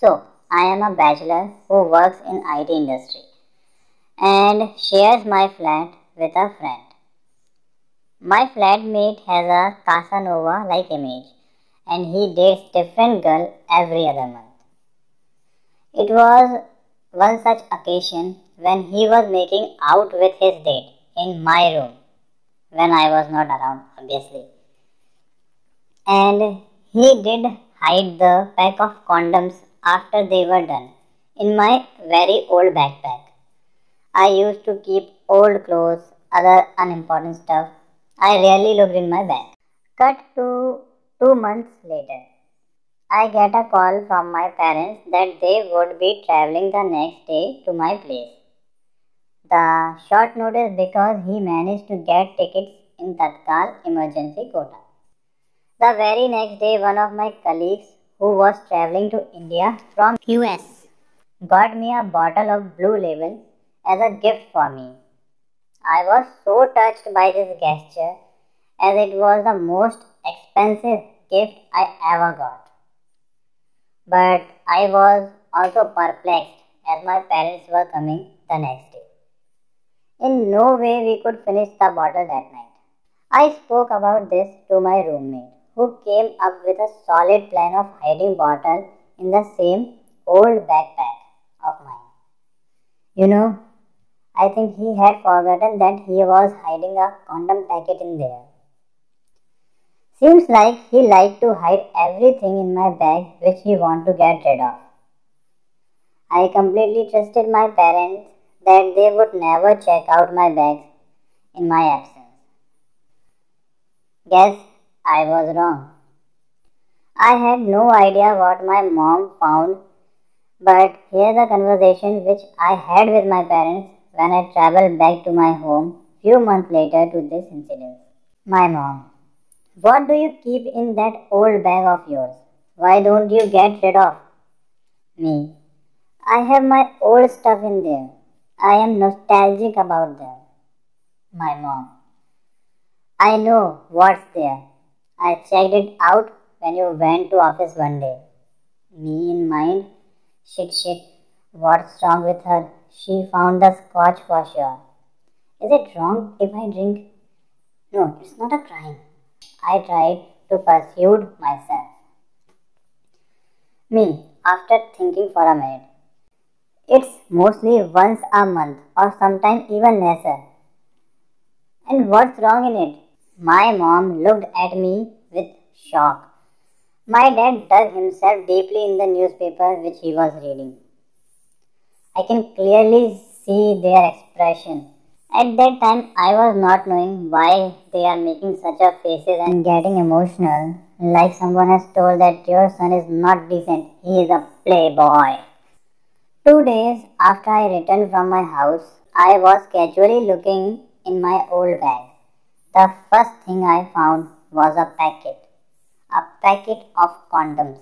So, I am a bachelor who works in IT industry and shares my flat with a friend. My flatmate has a Casanova like image and he dates different girl every other month. It was one such occasion when he was making out with his date in my room when I was not around obviously. And he did hide the pack of condoms after they were done in my very old backpack. I used to keep old clothes, other unimportant stuff. I rarely looked in my bag. Cut to two months later. I get a call from my parents that they would be traveling the next day to my place. The short notice because he managed to get tickets in Tatkal emergency quota. The very next day, one of my colleagues who was traveling to India from US got me a bottle of Blue Label as a gift for me. I was so touched by this gesture as it was the most expensive gift I ever got. But I was also perplexed as my parents were coming the next day. In no way we could finish the bottle that night. I spoke about this to my roommate who came up with a solid plan of hiding bottle in the same old backpack of mine. You know, I think he had forgotten that he was hiding a condom packet in there. Seems like he liked to hide everything in my bag which he wanted to get rid of. I completely trusted my parents that they would never check out my bags in my absence. Guess I was wrong. I had no idea what my mom found, but here's a conversation which I had with my parents when I traveled back to my home few months later to this incident. My mom, what do you keep in that old bag of yours? Why don't you get rid of? Me, I have my old stuff in there. I am nostalgic about them. My mom, I know what's there. I checked it out when you went to office one day. Me in mind, shit shit, what's wrong with her? She found the scotch for sure. Is it wrong if I drink? No, it's not a crime. I tried to persuade myself. Me, after thinking for a minute. It's mostly once a month or sometimes even lesser. And what's wrong in it? My mom looked at me with shock. My dad dug himself deeply in the newspaper which he was reading. I can clearly see their expression. At that time, I was not knowing why they are making such a faces and getting emotional, like someone has told that your son is not decent, he is a playboy. Two days after I returned from my house, I was casually looking in my old bag. The first thing I found was a packet, a packet of condoms.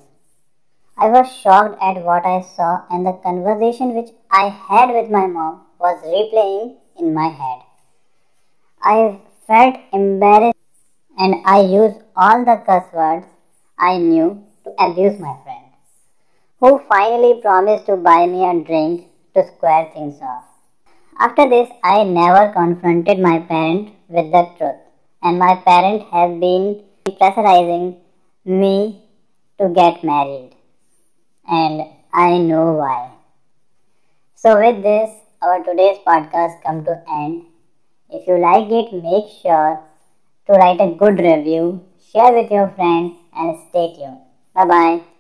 I was shocked at what I saw, and the conversation which I had with my mom was replaying in my head. I felt embarrassed and I used all the cuss words I knew to abuse my friend, who finally promised to buy me a drink to square things off. After this, I never confronted my parent with the truth, and my parents have been pressurizing me to get married and I know why. So with this, our today's podcast come to end. If you like it, make sure to write a good review, share with your friends and stay tuned. Bye bye.